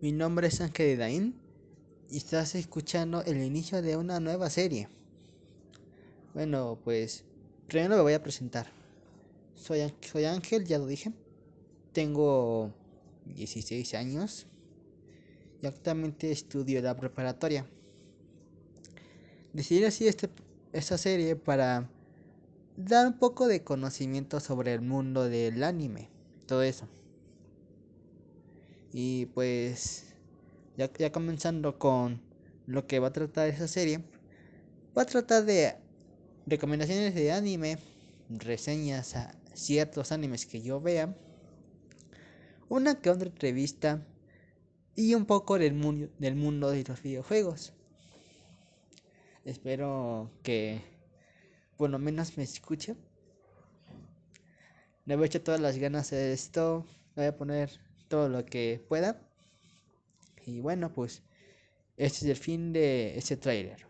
Mi nombre es Ángel Dain y estás escuchando el inicio de una nueva serie. Bueno, pues primero me voy a presentar. Soy, soy Ángel, ya lo dije. Tengo 16 años y actualmente estudio la preparatoria. Decidí así este, esta serie para dar un poco de conocimiento sobre el mundo del anime, todo eso. Y pues ya, ya comenzando con lo que va a tratar esa serie, va a tratar de recomendaciones de anime, reseñas a ciertos animes que yo vea, una que otra entrevista y un poco del, mundo del mundo de los videojuegos. Espero que por lo menos me escuchen. Le voy a echar todas las ganas de esto. voy a poner todo lo que pueda. Y bueno, pues este es el fin de este trailer.